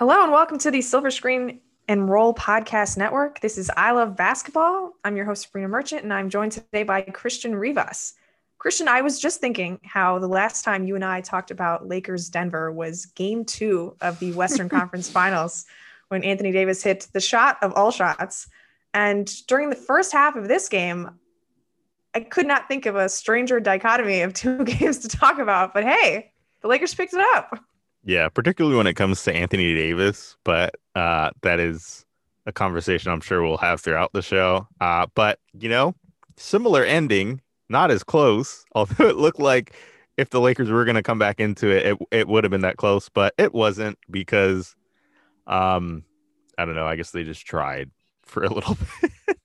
Hello and welcome to the Silver Screen and Roll Podcast Network. This is I Love Basketball. I'm your host, Sabreena Merchant, and I'm joined today by Christian Rivas. Christian, I was just thinking how the last time you and I talked about Lakers Denver was game two of the Western Conference Finals when Anthony Davis hit the shot of all shots. And during the first half of this game, I could not think of a stranger dichotomy of two games to talk about, but hey, the Lakers picked it up. Yeah, particularly when it comes to Anthony Davis, but uh, that is a conversation I'm sure we'll have throughout the show. Uh, but you know, similar ending, not as close, although it looked like if the Lakers were going to come back into it, it, it would have been that close, but it wasn't because, um, I don't know. I guess they just tried for a little bit.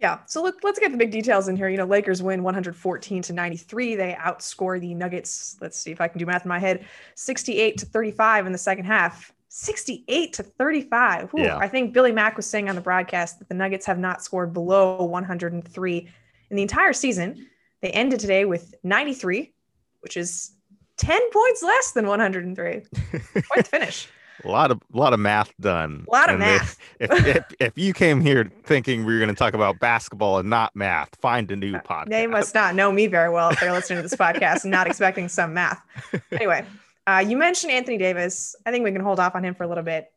Yeah. So let, let's get the big details in here. You know, Lakers win 114 to 93. They outscore the Nuggets. Let's see if I can do math in my head 68 to 35 in the second half. 68 to 35. Ooh, yeah. I think Billy Mac was saying on the broadcast that the Nuggets have not scored below 103 in the entire season. They ended today with 93, which is 10 points less than 103. Quite the finish. A lot of a lot of math done. A lot of and math. If, if, if, if you came here thinking we were going to talk about basketball and not math, find a new uh, podcast. They must not know me very well if they're listening to this podcast and not expecting some math. Anyway, uh, you mentioned Anthony Davis. I think we can hold off on him for a little bit.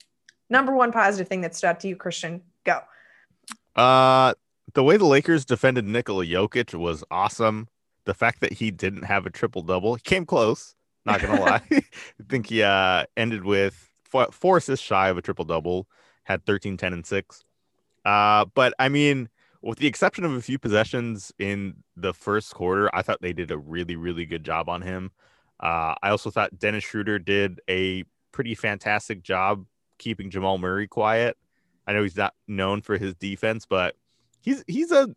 Number one positive thing that stood out to you, Christian. Go. Uh, the way the Lakers defended Nikola Jokic was awesome. The fact that he didn't have a triple double, he came close. Not gonna lie. I think he uh, ended with four, four assists shy of a triple double, had 13, 10, and six. Uh, but I mean, with the exception of a few possessions in the first quarter, I thought they did a really, really good job on him. Uh, I also thought Dennis Schroeder did a pretty fantastic job keeping Jamal Murray quiet. I know he's not known for his defense, but he's he's a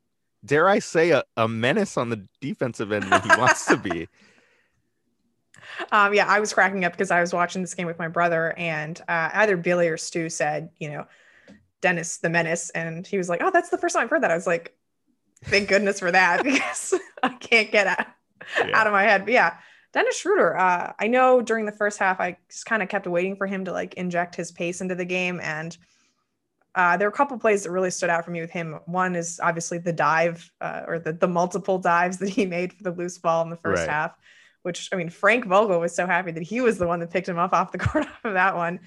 dare I say a, a menace on the defensive end when he wants to be. Um, yeah, I was cracking up because I was watching this game with my brother, and uh, either Billy or Stu said, you know, Dennis the Menace, and he was like, "Oh, that's the first time I've heard that." I was like, "Thank goodness for that," because I can't get out, yeah. out of my head. But yeah, Dennis Schroeder. Uh, I know during the first half, I just kind of kept waiting for him to like inject his pace into the game, and uh, there were a couple plays that really stood out for me with him. One is obviously the dive uh, or the the multiple dives that he made for the loose ball in the first right. half which I mean, Frank Vogel was so happy that he was the one that picked him up off the court off of that one.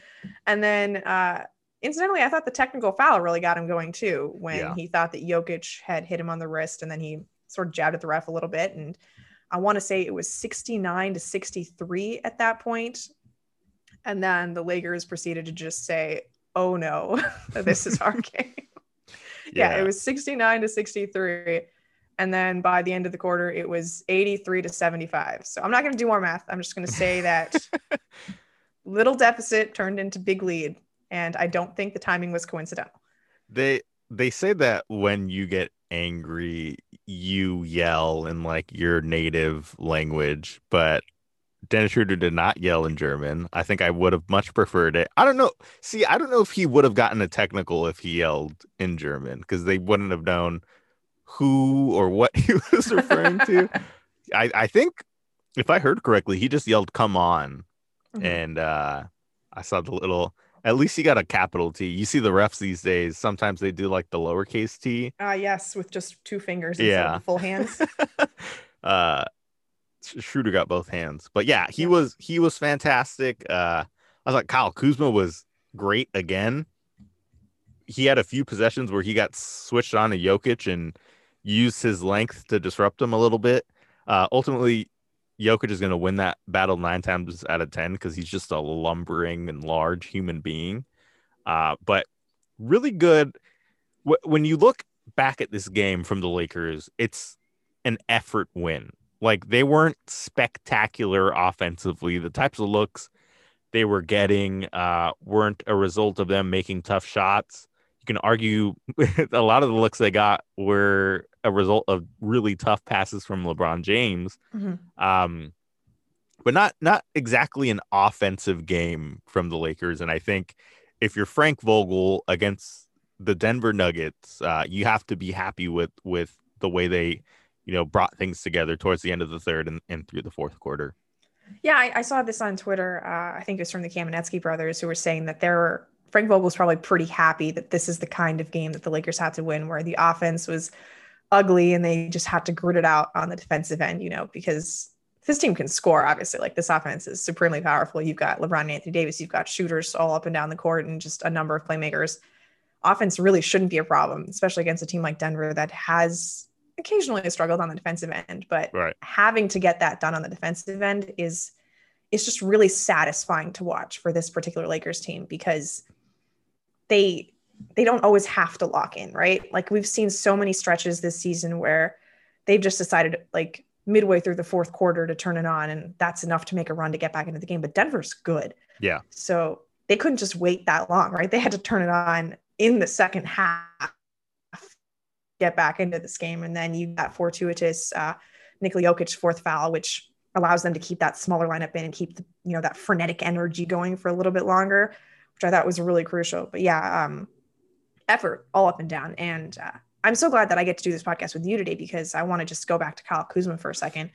And then, uh, incidentally, I thought the technical foul really got him going too when yeah. he thought that Jokic had hit him on the wrist and then he sort of jabbed at the ref a little bit. And I want to say it was 69 to 63 at that point. And then the Lakers proceeded to just say, oh no, this is our game. yeah. yeah, it was 69 to 63 and then by the end of the quarter it was 83 to 75 so i'm not going to do more math i'm just going to say that little deficit turned into big lead and i don't think the timing was coincidental they they say that when you get angry you yell in like your native language but Dennis Schroeder did not yell in German. I think I would have much preferred it. I don't know. See, I don't know if he would have gotten a technical if he yelled in German because they wouldn't have known who or what he was referring to. I, I think if I heard correctly, he just yelled "Come on," mm-hmm. and uh, I saw the little. At least he got a capital T. You see the refs these days. Sometimes they do like the lowercase T. Ah, uh, yes, with just two fingers yeah. full hands. uh, Schroeder got both hands, but yeah, he yeah. was he was fantastic. Uh, I was like Kyle Kuzma was great again. He had a few possessions where he got switched on to Jokic and use his length to disrupt him a little bit. Uh, ultimately, Jokic is going to win that battle nine times out of 10 because he's just a lumbering and large human being. Uh, but really good. W- when you look back at this game from the Lakers, it's an effort win. Like they weren't spectacular offensively. The types of looks they were getting uh, weren't a result of them making tough shots. You can argue a lot of the looks they got were a result of really tough passes from LeBron James. Mm-hmm. Um, but not not exactly an offensive game from the Lakers. And I think if you're Frank Vogel against the Denver Nuggets, uh, you have to be happy with with the way they, you know, brought things together towards the end of the third and, and through the fourth quarter. Yeah, I, I saw this on Twitter. Uh, I think it was from the Kamenetsky brothers who were saying that they're Frank Vogel's probably pretty happy that this is the kind of game that the Lakers had to win, where the offense was ugly and they just have to grit it out on the defensive end, you know, because this team can score, obviously. Like this offense is supremely powerful. You've got LeBron and Anthony Davis, you've got shooters all up and down the court and just a number of playmakers. Offense really shouldn't be a problem, especially against a team like Denver that has occasionally struggled on the defensive end. But right. having to get that done on the defensive end is is just really satisfying to watch for this particular Lakers team because they they don't always have to lock in, right? Like we've seen so many stretches this season where they've just decided like midway through the fourth quarter to turn it on and that's enough to make a run to get back into the game, but Denver's good. Yeah. So they couldn't just wait that long, right? They had to turn it on in the second half get back into this game and then you got fortuitous uh Nikola Jokic fourth foul which allows them to keep that smaller lineup in and keep the, you know that frenetic energy going for a little bit longer which I thought was really crucial. But yeah, um, effort all up and down. And uh, I'm so glad that I get to do this podcast with you today because I want to just go back to Kyle Kuzma for a second.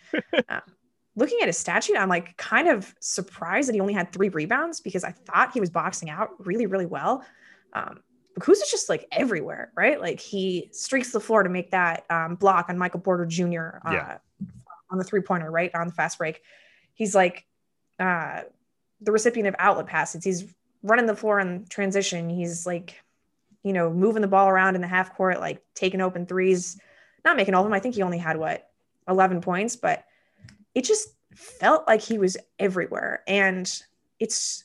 uh, looking at his stat sheet, I'm like kind of surprised that he only had three rebounds because I thought he was boxing out really, really well. Um, but Kuzma's just like everywhere, right? Like he streaks the floor to make that um, block on Michael Porter Jr. Uh, yeah. on the three pointer, right on the fast break. He's like uh, the recipient of outlet passes. He's running the floor in transition. He's like, you know, moving the ball around in the half court, like taking open threes, not making all of them. I think he only had what 11 points, but it just felt like he was everywhere. And it's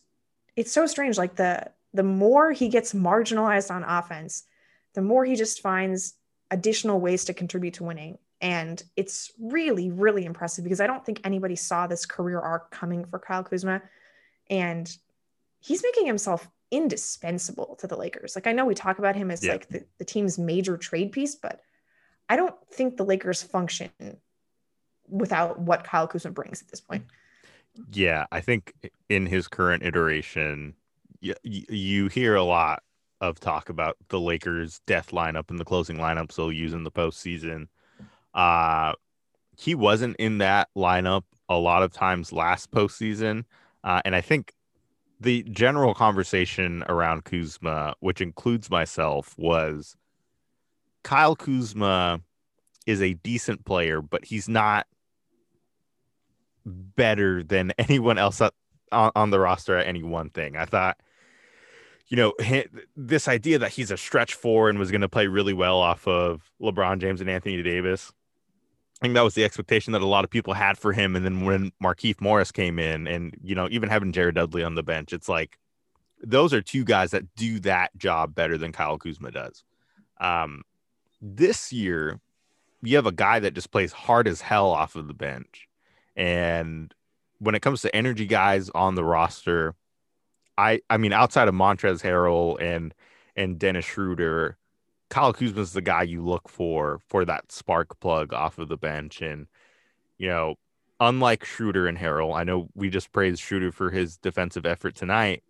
it's so strange. Like the the more he gets marginalized on offense, the more he just finds additional ways to contribute to winning. And it's really, really impressive because I don't think anybody saw this career arc coming for Kyle Kuzma. And he's making himself indispensable to the Lakers. Like I know we talk about him as yeah. like the, the team's major trade piece, but I don't think the Lakers function without what Kyle Kuzma brings at this point. Yeah, I think in his current iteration, you, you hear a lot of talk about the Lakers' death lineup and the closing lineups they'll use in the postseason. Uh, he wasn't in that lineup a lot of times last postseason. Uh, and I think the general conversation around Kuzma, which includes myself, was Kyle Kuzma is a decent player, but he's not better than anyone else on, on the roster at any one thing. I thought, you know, this idea that he's a stretch four and was going to play really well off of LeBron James and Anthony Davis I think that was the expectation that a lot of people had for him. And then when Markieff Morris came in, and you know, even having Jared Dudley on the bench, it's like those are two guys that do that job better than Kyle Kuzma does. Um, this year, you have a guy that just plays hard as hell off of the bench, and when it comes to energy guys on the roster, I I mean, outside of Montrezl Harrell and and Dennis Schroeder, Kyle Kuzma's the guy you look for for that spark plug off of the bench. And, you know, unlike Schroeder and Harrell, I know we just praised Schroeder for his defensive effort tonight.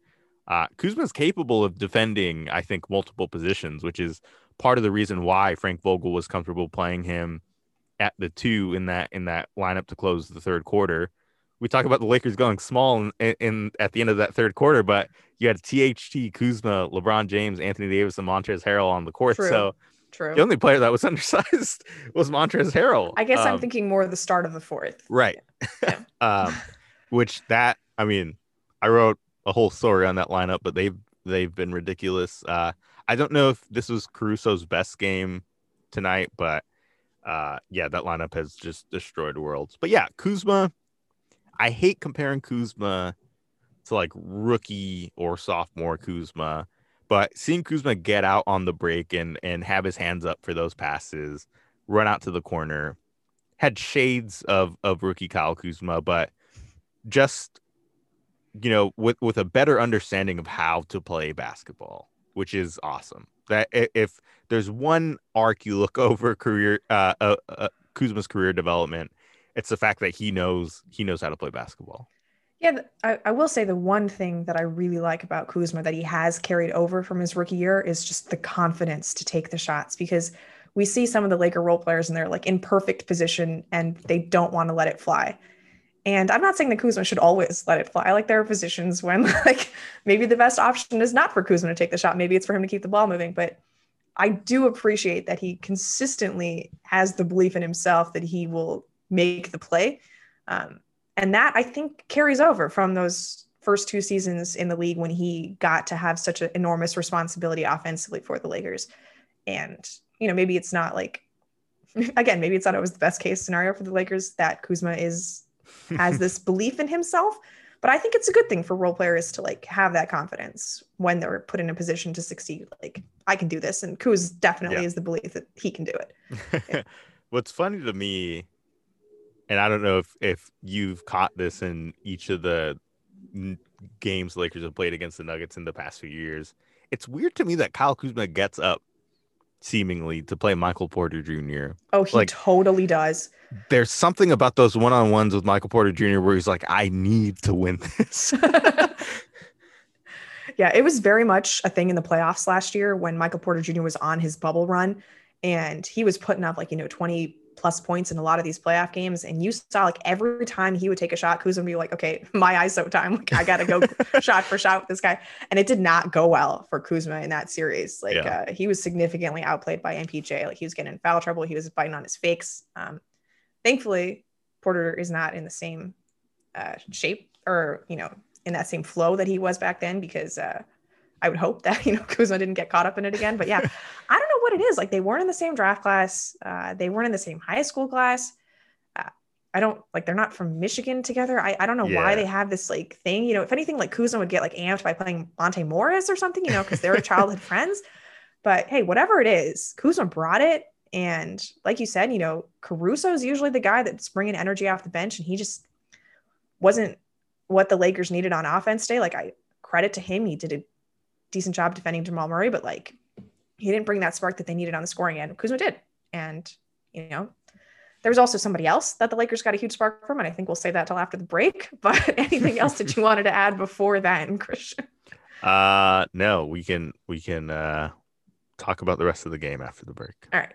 Uh, Kuzma's capable of defending, I think, multiple positions, which is part of the reason why Frank Vogel was comfortable playing him at the two in that in that lineup to close the third quarter we talk about the Lakers going small in, in, at the end of that third quarter, but you had THT, Kuzma, LeBron James, Anthony Davis, and Montrez Harrell on the court. True. So True. The only player that was undersized was Montrez Harrell. I guess um, I'm thinking more of the start of the fourth. Right. Yeah. um, which that I mean, I wrote a whole story on that lineup, but they've they've been ridiculous. Uh, I don't know if this was Caruso's best game tonight, but uh, yeah, that lineup has just destroyed worlds. But yeah, Kuzma I hate comparing Kuzma to like rookie or sophomore Kuzma, but seeing Kuzma get out on the break and and have his hands up for those passes, run out to the corner, had shades of of rookie Kyle Kuzma, but just you know with with a better understanding of how to play basketball, which is awesome. That if there's one arc you look over career uh, uh, uh Kuzma's career development it's the fact that he knows he knows how to play basketball. Yeah, I, I, will say the one thing that I really like about Kuzma that he has carried over from his rookie year is just the confidence to take the shots because we see some of the Laker role players and they're like in perfect position and they don't want to let it fly. And I'm not saying that Kuzma should always let it fly. Like there are positions when like maybe the best option is not for Kuzma to take the shot. Maybe it's for him to keep the ball moving. But I do appreciate that he consistently has the belief in himself that he will make the play. Um, and that I think carries over from those first two seasons in the league when he got to have such an enormous responsibility offensively for the Lakers. And, you know, maybe it's not like, again, maybe it's not always the best case scenario for the Lakers that Kuzma is has this belief in himself. But I think it's a good thing for role players to like have that confidence when they're put in a position to succeed. Like I can do this, and Kuz definitely yeah. is the belief that he can do it. Yeah. What's funny to me, and I don't know if if you've caught this in each of the games the Lakers have played against the Nuggets in the past few years. It's weird to me that Kyle Kuzma gets up seemingly to play Michael Porter Jr. Oh, he like, totally does. There's something about those one-on-ones with Michael Porter Jr. where he's like, I need to win this. yeah, it was very much a thing in the playoffs last year when Michael Porter Jr. was on his bubble run and he was putting up like, you know, 20 plus points in a lot of these playoff games. And you saw like every time he would take a shot, Kuzma would be like, okay, my ISO time. Like I gotta go shot for shot with this guy. And it did not go well for Kuzma in that series. Like yeah. uh, he was significantly outplayed by MPJ. Like he was getting in foul trouble. He was biting on his fakes. Um, thankfully, Porter is not in the same uh, shape or, you know, in that same flow that he was back then because uh, I would hope that, you know, Kuzma didn't get caught up in it again. But yeah, I don't it is. Like they weren't in the same draft class. Uh, they weren't in the same high school class. Uh, I don't like they're not from Michigan together. I, I don't know yeah. why they have this like thing. You know, if anything, like Kuzma would get like amped by playing Monte Morris or something, you know, because they're childhood friends. But hey, whatever it is, Kuzma brought it. And like you said, you know, Caruso is usually the guy that's bringing energy off the bench, and he just wasn't what the Lakers needed on offense today. Like I credit to him, he did a decent job defending Jamal Murray, but like he didn't bring that spark that they needed on the scoring end. Kuzma did. And, you know, there was also somebody else that the Lakers got a huge spark from, and I think we'll say that till after the break. But anything else that you wanted to add before then, Christian? Uh no, we can we can uh talk about the rest of the game after the break. All right.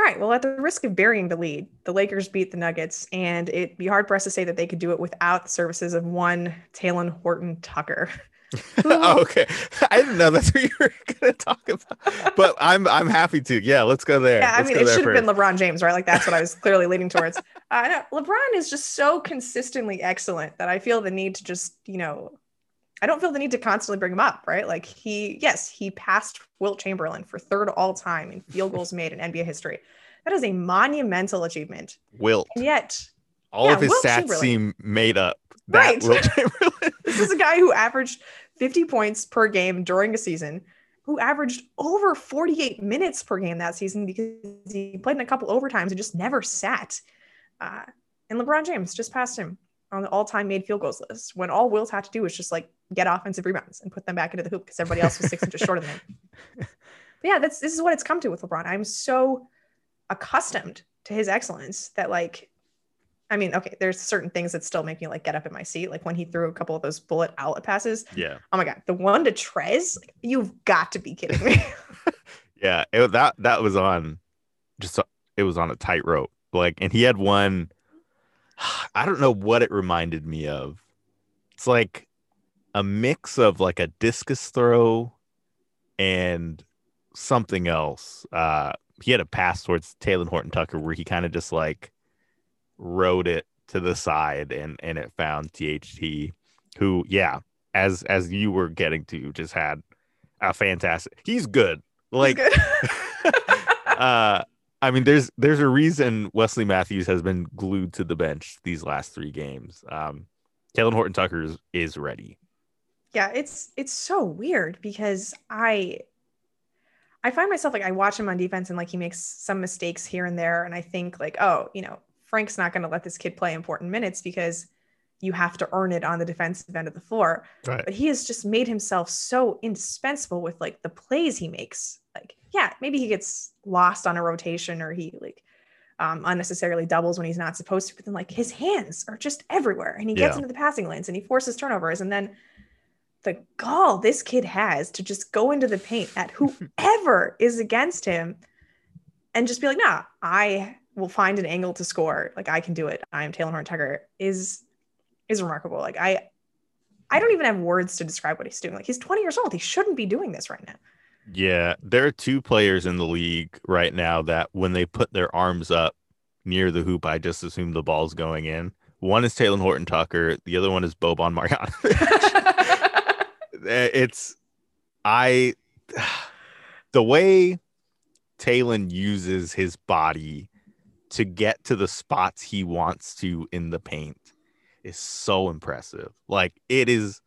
All right. Well, at the risk of burying the lead, the Lakers beat the Nuggets, and it'd be hard for us to say that they could do it without the services of one Talen Horton Tucker. oh, okay. I didn't know that's what you were going to talk about, but I'm I'm happy to. Yeah, let's go there. Yeah, let's I mean, it should have been LeBron James, right? Like that's what I was clearly leading towards. Uh, LeBron is just so consistently excellent that I feel the need to just, you know, I don't feel the need to constantly bring him up, right? Like he, yes, he passed Wilt Chamberlain for third all time in field goals made in NBA history. That is a monumental achievement. Wilt. And yet, all yeah, of his Wilt stats seem made up. right. This is a guy who averaged 50 points per game during a season, who averaged over 48 minutes per game that season because he played in a couple overtimes and just never sat. Uh, and LeBron James just passed him on the all-time made field goals list when all Wills had to do was just like get offensive rebounds and put them back into the hoop because everybody else was six inches shorter than him. But yeah, that's this is what it's come to with LeBron. I'm so accustomed to his excellence that like I mean, okay, there's certain things that still make me like get up in my seat. Like when he threw a couple of those bullet outlet passes. Yeah. Oh my god, the one to Trez, you've got to be kidding me. yeah, it, that that was on just it was on a tightrope. Like, and he had one I don't know what it reminded me of. It's like a mix of like a discus throw and something else. Uh, he had a pass towards Talen Horton Tucker where he kind of just like rode it to the side and and it found THT, who yeah, as as you were getting to, just had a fantastic. He's good. Like, he's good. uh, I mean, there's there's a reason Wesley Matthews has been glued to the bench these last three games. Um, Talen Horton Tucker is, is ready. Yeah, it's it's so weird because I I find myself like I watch him on defense and like he makes some mistakes here and there, and I think like, oh, you know, Frank's not going to let this kid play important minutes because you have to earn it on the defensive end of the floor. Right. But he has just made himself so indispensable with like the plays he makes. Like, yeah, maybe he gets lost on a rotation or he like um, unnecessarily doubles when he's not supposed to, but then like his hands are just everywhere and he gets yeah. into the passing lanes and he forces turnovers. And then the gall this kid has to just go into the paint at whoever is against him and just be like, nah, I will find an angle to score. Like I can do it. I am Talen Horton Tucker is is remarkable. Like I I don't even have words to describe what he's doing. Like he's 20 years old. He shouldn't be doing this right now. Yeah, there are two players in the league right now that when they put their arms up near the hoop, I just assume the ball's going in. One is Talen Horton Tucker. The other one is Boban Marjanovic. Eh, it's I the way Talen uses his body to get to the spots he wants to in the paint is so impressive. Like it is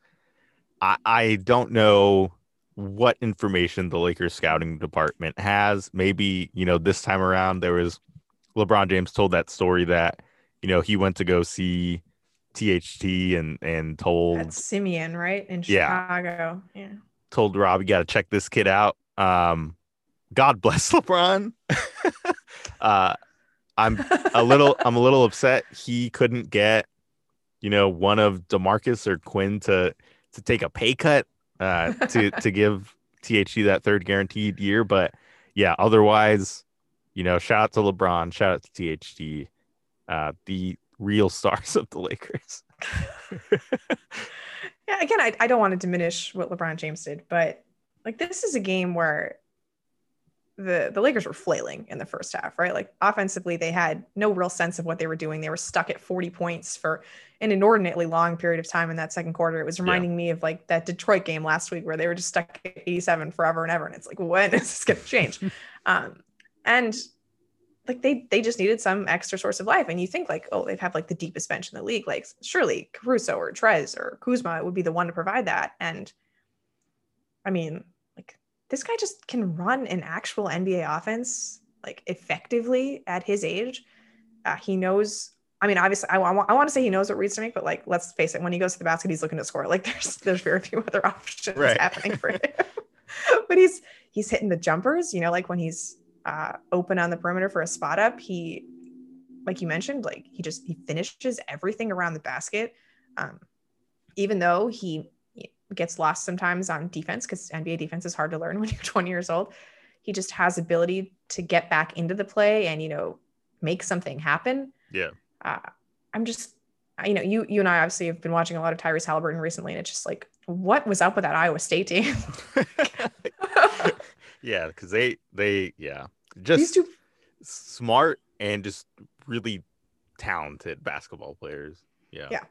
I, I don't know what information the Lakers scouting department has. Maybe, you know, this time around there was LeBron James told that story that, you know, he went to go see THT and and told That's Simeon, right? In Chicago. Yeah. yeah. Told Rob, you gotta check this kid out. Um God bless LeBron. uh I'm a little I'm a little upset he couldn't get, you know, one of DeMarcus or Quinn to to take a pay cut uh, to to give THT that third guaranteed year. But yeah, otherwise, you know, shout out to LeBron, shout out to THT, uh, the real stars of the Lakers. yeah, again, I, I don't want to diminish what LeBron James did, but like this is a game where the the Lakers were flailing in the first half, right? Like offensively, they had no real sense of what they were doing. They were stuck at 40 points for an inordinately long period of time in that second quarter. It was reminding yeah. me of like that Detroit game last week where they were just stuck at 87 forever and ever. And it's like, when is this going to change? um, and like they they just needed some extra source of life. And you think like, oh, they've had like the deepest bench in the league. Like surely Caruso or Trez or Kuzma would be the one to provide that. And I mean, this guy just can run an actual NBA offense like effectively at his age. Uh, he knows. I mean, obviously, I, I, want, I want to say he knows what reads to make, but like, let's face it, when he goes to the basket, he's looking to score. Like, there's there's very few other options right. happening for him. but he's he's hitting the jumpers. You know, like when he's uh, open on the perimeter for a spot up, he, like you mentioned, like he just he finishes everything around the basket. Um, even though he gets lost sometimes on defense because NBA defense is hard to learn when you're 20 years old. He just has ability to get back into the play and you know make something happen. Yeah. Uh, I'm just you know you you and I obviously have been watching a lot of Tyrese Halliburton recently, and it's just like what was up with that Iowa State team? yeah, because they they yeah just two... smart and just really talented basketball players. Yeah. Yeah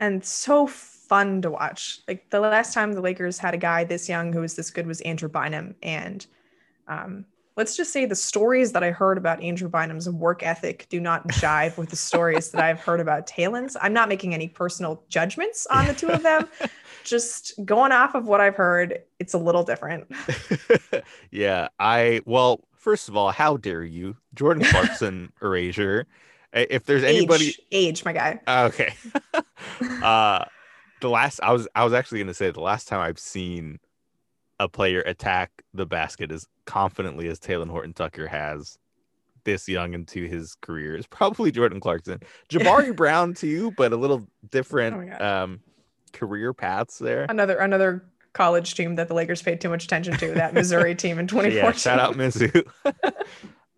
and so fun to watch. Like the last time the Lakers had a guy this young who was this good was Andrew Bynum. And um, let's just say the stories that I heard about Andrew Bynum's work ethic do not jive with the stories that I've heard about Talen's. I'm not making any personal judgments on the two of them. just going off of what I've heard, it's a little different. yeah, I well, first of all, how dare you, Jordan Clarkson erasure? If there's anybody age, age my guy. Okay. uh the last I was I was actually gonna say the last time I've seen a player attack the basket as confidently as Talen Horton Tucker has this young into his career is probably Jordan Clarkson. Jabari Brown too, but a little different oh um career paths there. Another another college team that the Lakers paid too much attention to, that Missouri team in 2014. yeah, shout out Mizzou.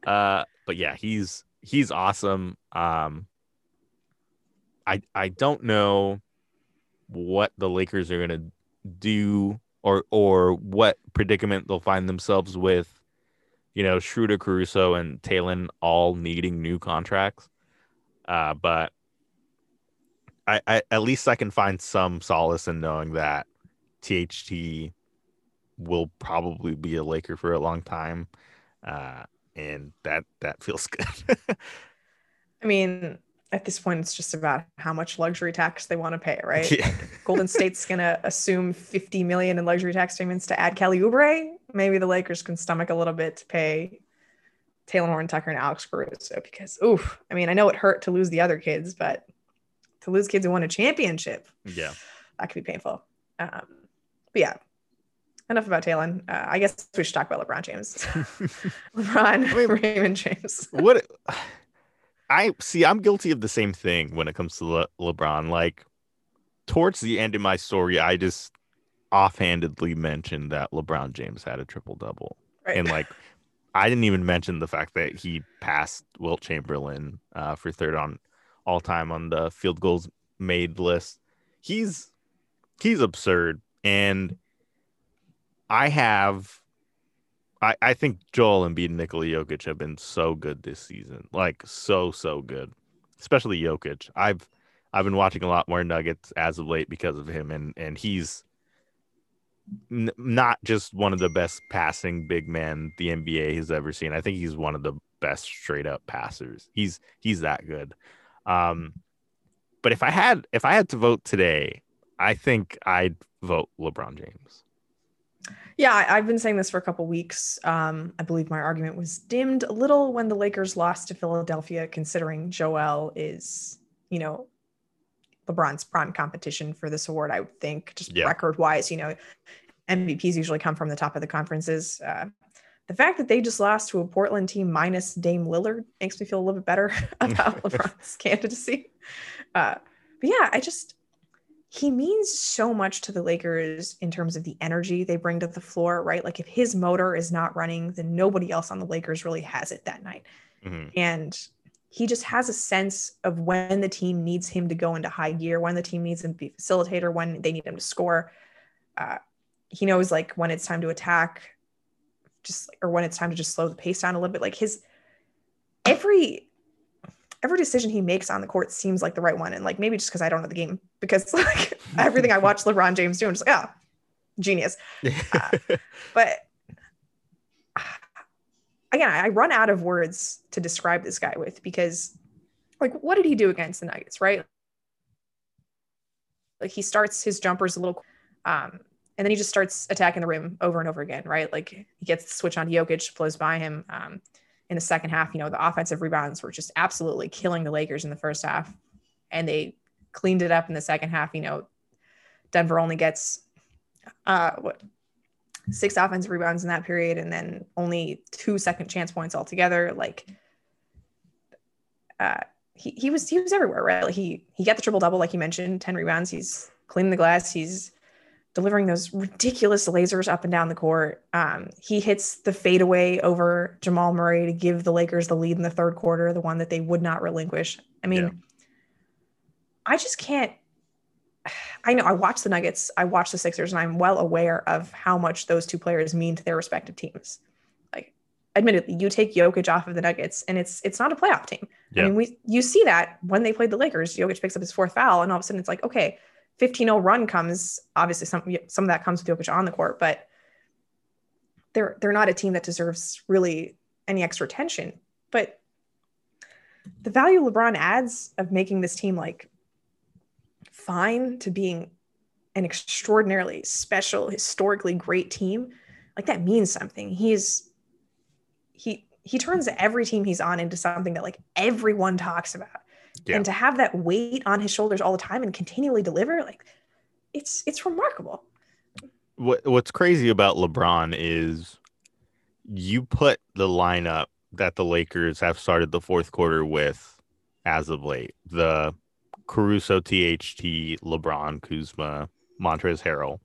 uh but yeah, he's he's awesome. Um, I I don't know what the Lakers are gonna do or or what predicament they'll find themselves with. You know, Schroeder, Caruso, and Talen all needing new contracts. Uh, but I, I at least I can find some solace in knowing that THT will probably be a Laker for a long time. Uh, and that that feels good. I mean, at this point, it's just about how much luxury tax they want to pay, right? Yeah. Like Golden State's gonna assume 50 million in luxury tax payments to add Kelly Oubre. Maybe the Lakers can stomach a little bit to pay Talen Horton Tucker and Alex Caruso because, oof, I mean, I know it hurt to lose the other kids, but to lose kids who won a championship, yeah, that could be painful. Um, but yeah, enough about Talen. Uh, I guess we should talk about LeBron James. LeBron, I mean, Raymond James. what I see, I'm guilty of the same thing when it comes to Le- LeBron. Like towards the end of my story, I just offhandedly mentioned that LeBron James had a triple double, right. and like I didn't even mention the fact that he passed Wilt Chamberlain uh, for third on all time on the field goals made list. He's he's absurd, and I have. I, I think Joel Embiid and Nikola Jokic have been so good this season, like so so good, especially Jokic. I've I've been watching a lot more Nuggets as of late because of him, and and he's n- not just one of the best passing big men the NBA has ever seen. I think he's one of the best straight up passers. He's he's that good. Um, but if I had if I had to vote today, I think I'd vote LeBron James. Yeah, I, have been saying this for a couple weeks. Um, I believe my argument was dimmed a little when the Lakers lost to Philadelphia, considering Joel is, you know, LeBron's prime competition for this award, I would think, just yeah. record wise. You know, MVPs usually come from the top of the conferences. Uh, the fact that they just lost to a Portland team minus Dame Lillard makes me feel a little bit better about LeBron's candidacy. Uh, but yeah, I just, he means so much to the Lakers in terms of the energy they bring to the floor, right? Like if his motor is not running, then nobody else on the Lakers really has it that night. Mm-hmm. And he just has a sense of when the team needs him to go into high gear, when the team needs him to be facilitator, when they need him to score. Uh, he knows like when it's time to attack, just or when it's time to just slow the pace down a little bit. Like his every every decision he makes on the court seems like the right one. And like maybe just because I don't know the game, because like everything I watch LeBron James do, I'm just like, oh, genius. Uh, but again, I run out of words to describe this guy with because, like, what did he do against the Nuggets, right? Like, he starts his jumpers a little, um, and then he just starts attacking the rim over and over again, right? Like, he gets the switch on Jokic, flows by him. Um, in the second half, you know, the offensive rebounds were just absolutely killing the Lakers in the first half, and they cleaned it up in the second half. You know, Denver only gets uh, what six offensive rebounds in that period and then only two second chance points altogether. Like uh, he, he was he was everywhere, right? Like he he got the triple double, like you mentioned, 10 rebounds. He's cleaning the glass, he's delivering those ridiculous lasers up and down the court. Um, he hits the fadeaway over Jamal Murray to give the Lakers the lead in the third quarter, the one that they would not relinquish. I mean, yeah. I just can't I know I watch the Nuggets, I watch the Sixers, and I'm well aware of how much those two players mean to their respective teams. Like, admittedly, you take Jokic off of the Nuggets, and it's it's not a playoff team. Yeah. I mean, we you see that when they played the Lakers, Jokic picks up his fourth foul, and all of a sudden it's like, okay, 15-0 run comes. Obviously, some some of that comes with Jokic on the court, but they're they're not a team that deserves really any extra attention. But the value LeBron adds of making this team like fine to being an extraordinarily special, historically great team, like that means something. He's he he turns every team he's on into something that like everyone talks about. Yeah. And to have that weight on his shoulders all the time and continually deliver, like it's it's remarkable. What what's crazy about LeBron is you put the lineup that the Lakers have started the fourth quarter with as of late. The Caruso, THT, LeBron, Kuzma, montrez Harrell.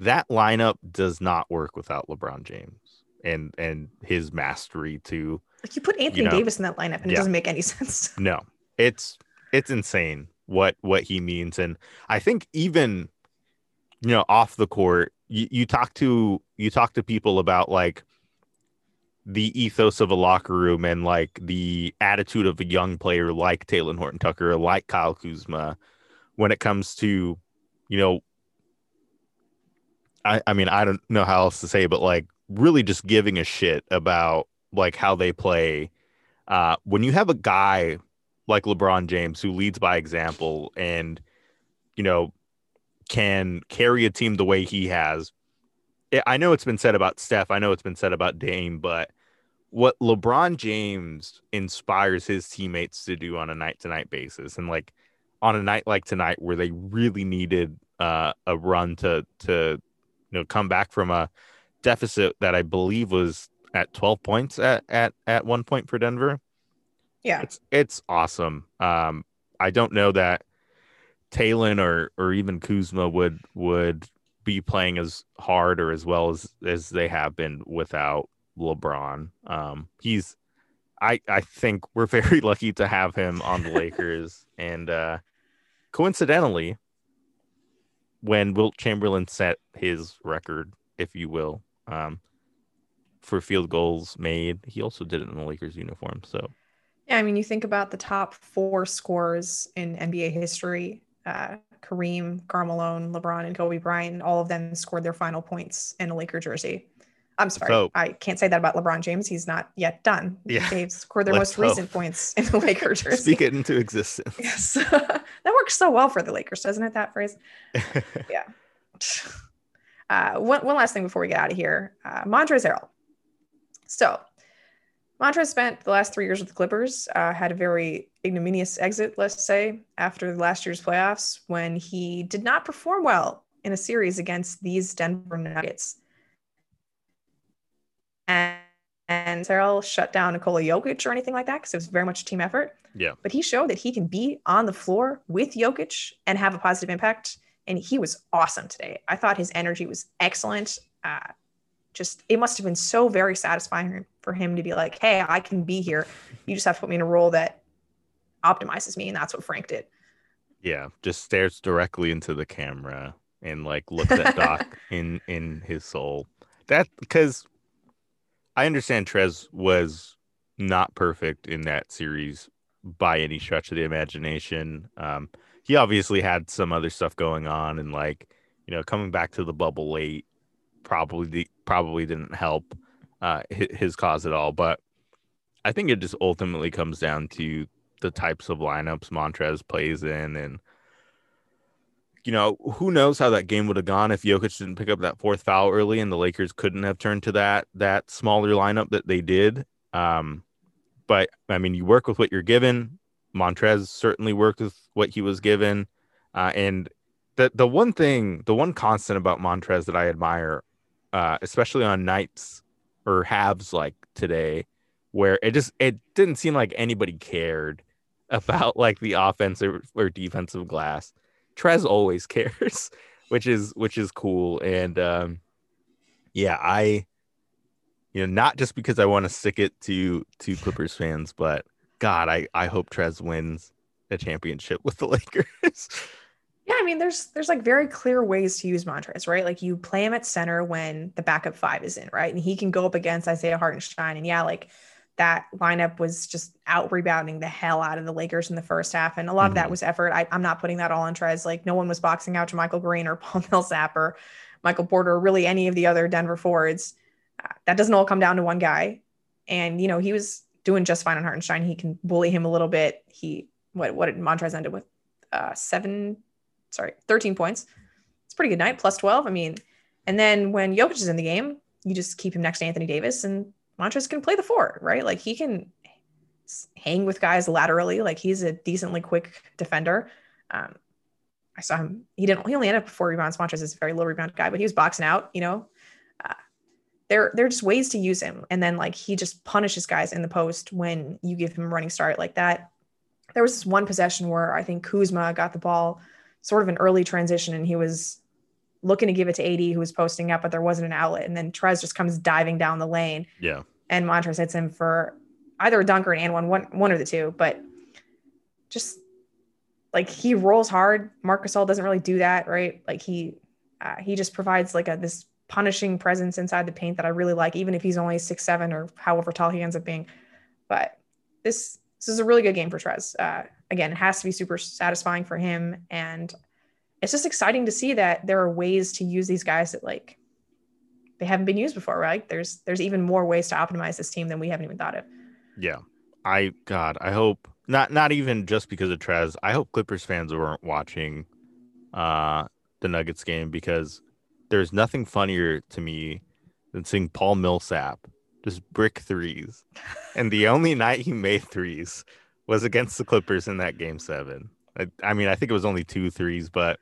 That lineup does not work without LeBron James and and his mastery to like you put Anthony you know, Davis in that lineup and yeah. it doesn't make any sense. No. It's it's insane what what he means and I think even you know off the court you, you talk to you talk to people about like the ethos of a locker room and like the attitude of a young player like Talen Horton Tucker, like Kyle Kuzma, when it comes to, you know, I, I mean, I don't know how else to say, but like really just giving a shit about like how they play. Uh, when you have a guy like LeBron James who leads by example and, you know, can carry a team the way he has, I know it's been said about Steph. I know it's been said about Dame, but what LeBron James inspires his teammates to do on a night to night basis, and like on a night like tonight where they really needed uh, a run to to you know come back from a deficit that I believe was at 12 points at at at one point for Denver. Yeah, it's it's awesome. Um, I don't know that Talen or or even Kuzma would would be playing as hard or as well as as they have been without LeBron. Um, he's I I think we're very lucky to have him on the Lakers, and uh, coincidentally, when Wilt Chamberlain set his record, if you will, um, for field goals made, he also did it in the Lakers uniform. So, yeah, I mean, you think about the top four scores in NBA history: uh, Kareem, Karl Malone, LeBron, and Kobe Bryant. All of them scored their final points in a Laker jersey. I'm sorry, so, I can't say that about LeBron James. He's not yet done. Yeah, they've scored their most hope. recent points in the Lakers jersey. Speak it into existence. Yes, that works so well for the Lakers, doesn't it? That phrase. yeah. Uh, one, one last thing before we get out of here, uh, Montrezl. So, Montrezl spent the last three years with the Clippers. Uh, had a very ignominious exit, let's say, after last year's playoffs when he did not perform well in a series against these Denver Nuggets and, and Cyril shut down Nikola Jokic or anything like that because it was very much a team effort. Yeah. But he showed that he can be on the floor with Jokic and have a positive impact. And he was awesome today. I thought his energy was excellent. Uh, just it must have been so very satisfying for him to be like, "Hey, I can be here. You just have to put me in a role that optimizes me," and that's what Frank did. Yeah, just stares directly into the camera and like looks at Doc in in his soul. That because I understand Trez was not perfect in that series by any stretch of the imagination. Um, he obviously had some other stuff going on, and like you know, coming back to the bubble late probably probably didn't help uh, his cause at all. But I think it just ultimately comes down to the types of lineups Montrez plays in, and you know, who knows how that game would have gone if Jokic didn't pick up that fourth foul early and the Lakers couldn't have turned to that that smaller lineup that they did. Um, but I mean, you work with what you're given. Montrez certainly worked with what he was given, uh, and the the one thing, the one constant about Montrez that I admire, uh, especially on nights or halves like today, where it just it didn't seem like anybody cared about like the offensive or defensive glass Trez always cares, which is which is cool. And um, yeah, I you know not just because I want to stick it to to Clippers fans, but God, I I hope Trez wins a championship with the Lakers. Yeah, I mean, there's there's like very clear ways to use Montrez, right? Like you play him at center when the backup five is in, right? And he can go up against Isaiah Hartenstein, and yeah, like that lineup was just out rebounding the hell out of the Lakers in the first half. And a lot mm-hmm. of that mm-hmm. was effort. I, am not putting that all on Trez. Like no one was boxing out to Michael Green or Paul Millsap or Michael Porter or really any of the other Denver forwards. Uh, that doesn't all come down to one guy. And, you know, he was doing just fine on Hartenstein. He can bully him a little bit. He, what, what did Montrez ended with? Uh, seven, sorry, 13 points. It's pretty good night, plus 12. I mean, and then when Jokic is in the game, you just keep him next to Anthony Davis and Montrez can play the four, right? Like he can hang with guys laterally. Like he's a decently quick defender. Um, I saw him. He didn't. He only ended up with four rebounds. Montrez is a very low rebound guy, but he was boxing out. You know, uh, there there are just ways to use him. And then like he just punishes guys in the post when you give him a running start like that. There was this one possession where I think Kuzma got the ball, sort of an early transition, and he was looking to give it to AD who was posting up, but there wasn't an outlet. And then Trez just comes diving down the lane. Yeah. And Montrez hits him for either a dunker and one, one, one of the two, but just like he rolls hard. Marc Gasol doesn't really do that, right? Like he, uh, he just provides like a, this punishing presence inside the paint that I really like, even if he's only six, seven or however tall he ends up being. But this, this is a really good game for Trez. Uh, again, it has to be super satisfying for him. And it's just exciting to see that there are ways to use these guys that like they haven't been used before, right? There's there's even more ways to optimize this team than we haven't even thought of. Yeah. I God, I hope not not even just because of Trez. I hope Clippers fans weren't watching uh the Nuggets game because there's nothing funnier to me than seeing Paul Millsap just brick threes. and the only night he made threes was against the Clippers in that game seven. I, I mean, I think it was only two threes, but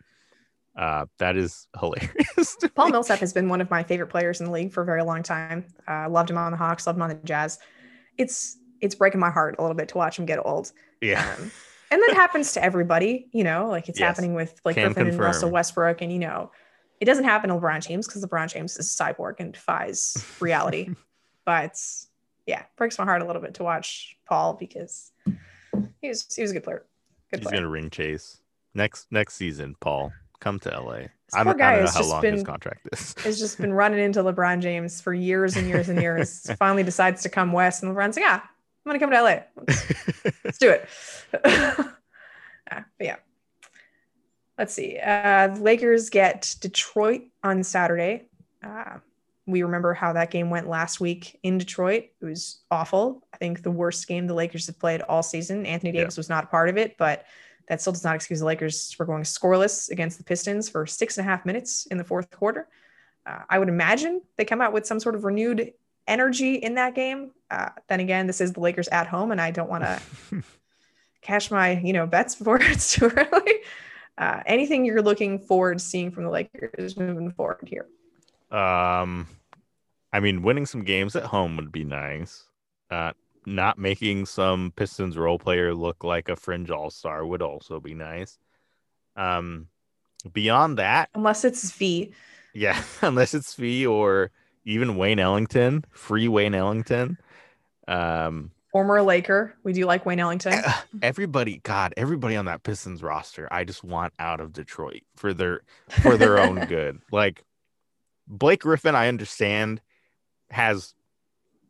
uh, that is hilarious. Paul Millsap has been one of my favorite players in the league for a very long time. Uh, loved him on the Hawks, loved him on the Jazz. It's it's breaking my heart a little bit to watch him get old. Yeah. Um, and that happens to everybody, you know, like it's yes. happening with like Can Griffin confirm. and Russell Westbrook. And, you know, it doesn't happen to LeBron James because LeBron James is a cyborg and defies reality. But yeah, breaks my heart a little bit to watch Paul because he was he was a good player. Good He's player. gonna ring chase next next season. Paul, come to LA. I don't, I don't know how long his contract is. has just been running into LeBron James for years and years and years. Finally decides to come west, and LeBron's like, "Yeah, I'm gonna come to LA. Let's, let's do it." But yeah, let's see. Uh, the Lakers get Detroit on Saturday. Uh, we remember how that game went last week in Detroit. It was awful. I think the worst game the Lakers have played all season. Anthony Yeah. Davis was not a part of it, but that still does not excuse the Lakers for going scoreless against the Pistons for six and a half minutes in the fourth quarter. Uh, I would imagine they come out with some sort of renewed energy in that game. Uh, then again, this is the Lakers at home, and I don't want to cash my you know bets before it's too early. Uh, anything you're looking forward to seeing from the Lakers moving forward here? Um, I mean, winning some games at home would be nice. Uh, not making some Pistons role player look like a fringe all star would also be nice. Um, beyond that, Unless it's V. yeah, unless it's Fee or even Wayne Ellington, free Wayne Ellington. Um, Former Laker. We do like Wayne Ellington. everybody, God, everybody on that Pistons roster, I just want out of Detroit for their for their own good. Like Blake Griffin, I understand has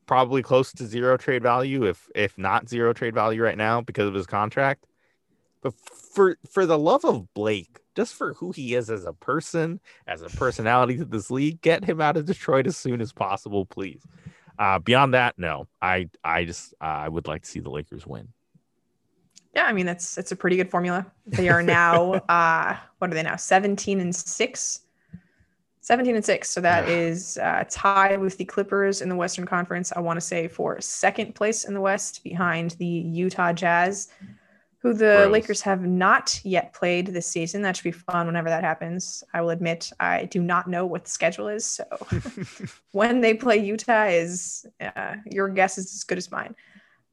probably close to zero trade value, if if not zero trade value right now because of his contract. But for for the love of Blake, just for who he is as a person, as a personality to this league, get him out of Detroit as soon as possible, please. Uh, beyond that, no. I I just uh, I would like to see the Lakers win. Yeah, I mean that's it's a pretty good formula. They are now uh what are they now? 17 and 6. 17 and 6. So that is uh tied with the Clippers in the Western Conference. I want to say for second place in the West behind the Utah Jazz, who the Gross. Lakers have not yet played this season. That should be fun whenever that happens. I will admit I do not know what the schedule is, so when they play Utah is uh, your guess is as good as mine.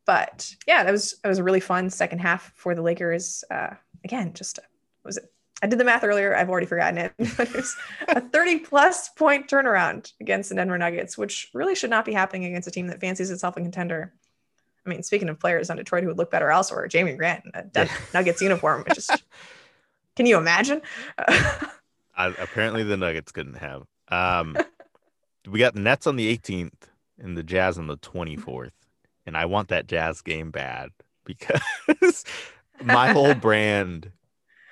But yeah, that was that was a really fun second half for the Lakers. Uh, again, just what was it? I did the math earlier. I've already forgotten it. But it was a 30 plus point turnaround against the Denver Nuggets, which really should not be happening against a team that fancies itself a contender. I mean, speaking of players on Detroit who would look better elsewhere, Jerami Grant in a Den- Nuggets uniform, which is can you imagine? Uh, apparently the Nuggets couldn't have. Um, we got the Nets on the 18th and the Jazz on the 24th, and I want that Jazz game bad because my whole brand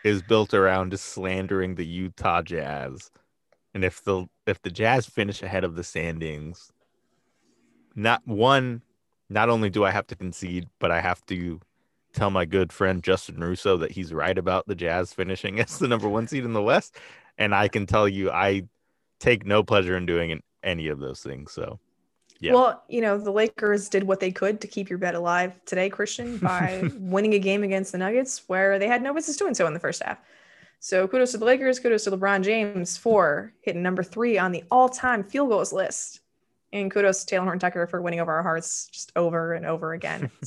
is built around just slandering the Utah Jazz, and if the if the Jazz finish ahead of the standings, not one, not only do I have to concede, but I have to tell my good friend Justin Russo that he's right about the Jazz finishing as the number one seed in the West. And I can tell you, I take no pleasure in doing any of those things. So, Yeah. Well, you know, the Lakers did what they could to keep your bet alive today, Christian, by winning a game against the Nuggets where they had no business doing so in the first half. So kudos to the Lakers, kudos to LeBron James for hitting number three on the all-time field goals list. And kudos to Talen Horton Tucker for winning over our hearts just over and over again.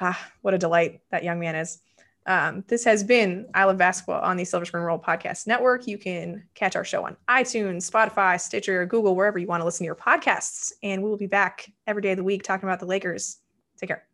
Ah, what a delight that young man is. Um, this has been I Love Basketball on the Silver Screen Roll Podcast Network. You can catch our show on iTunes, Spotify, Stitcher, or Google, wherever you want to listen to your podcasts. And we will be back every day of the week talking about the Lakers. Take care.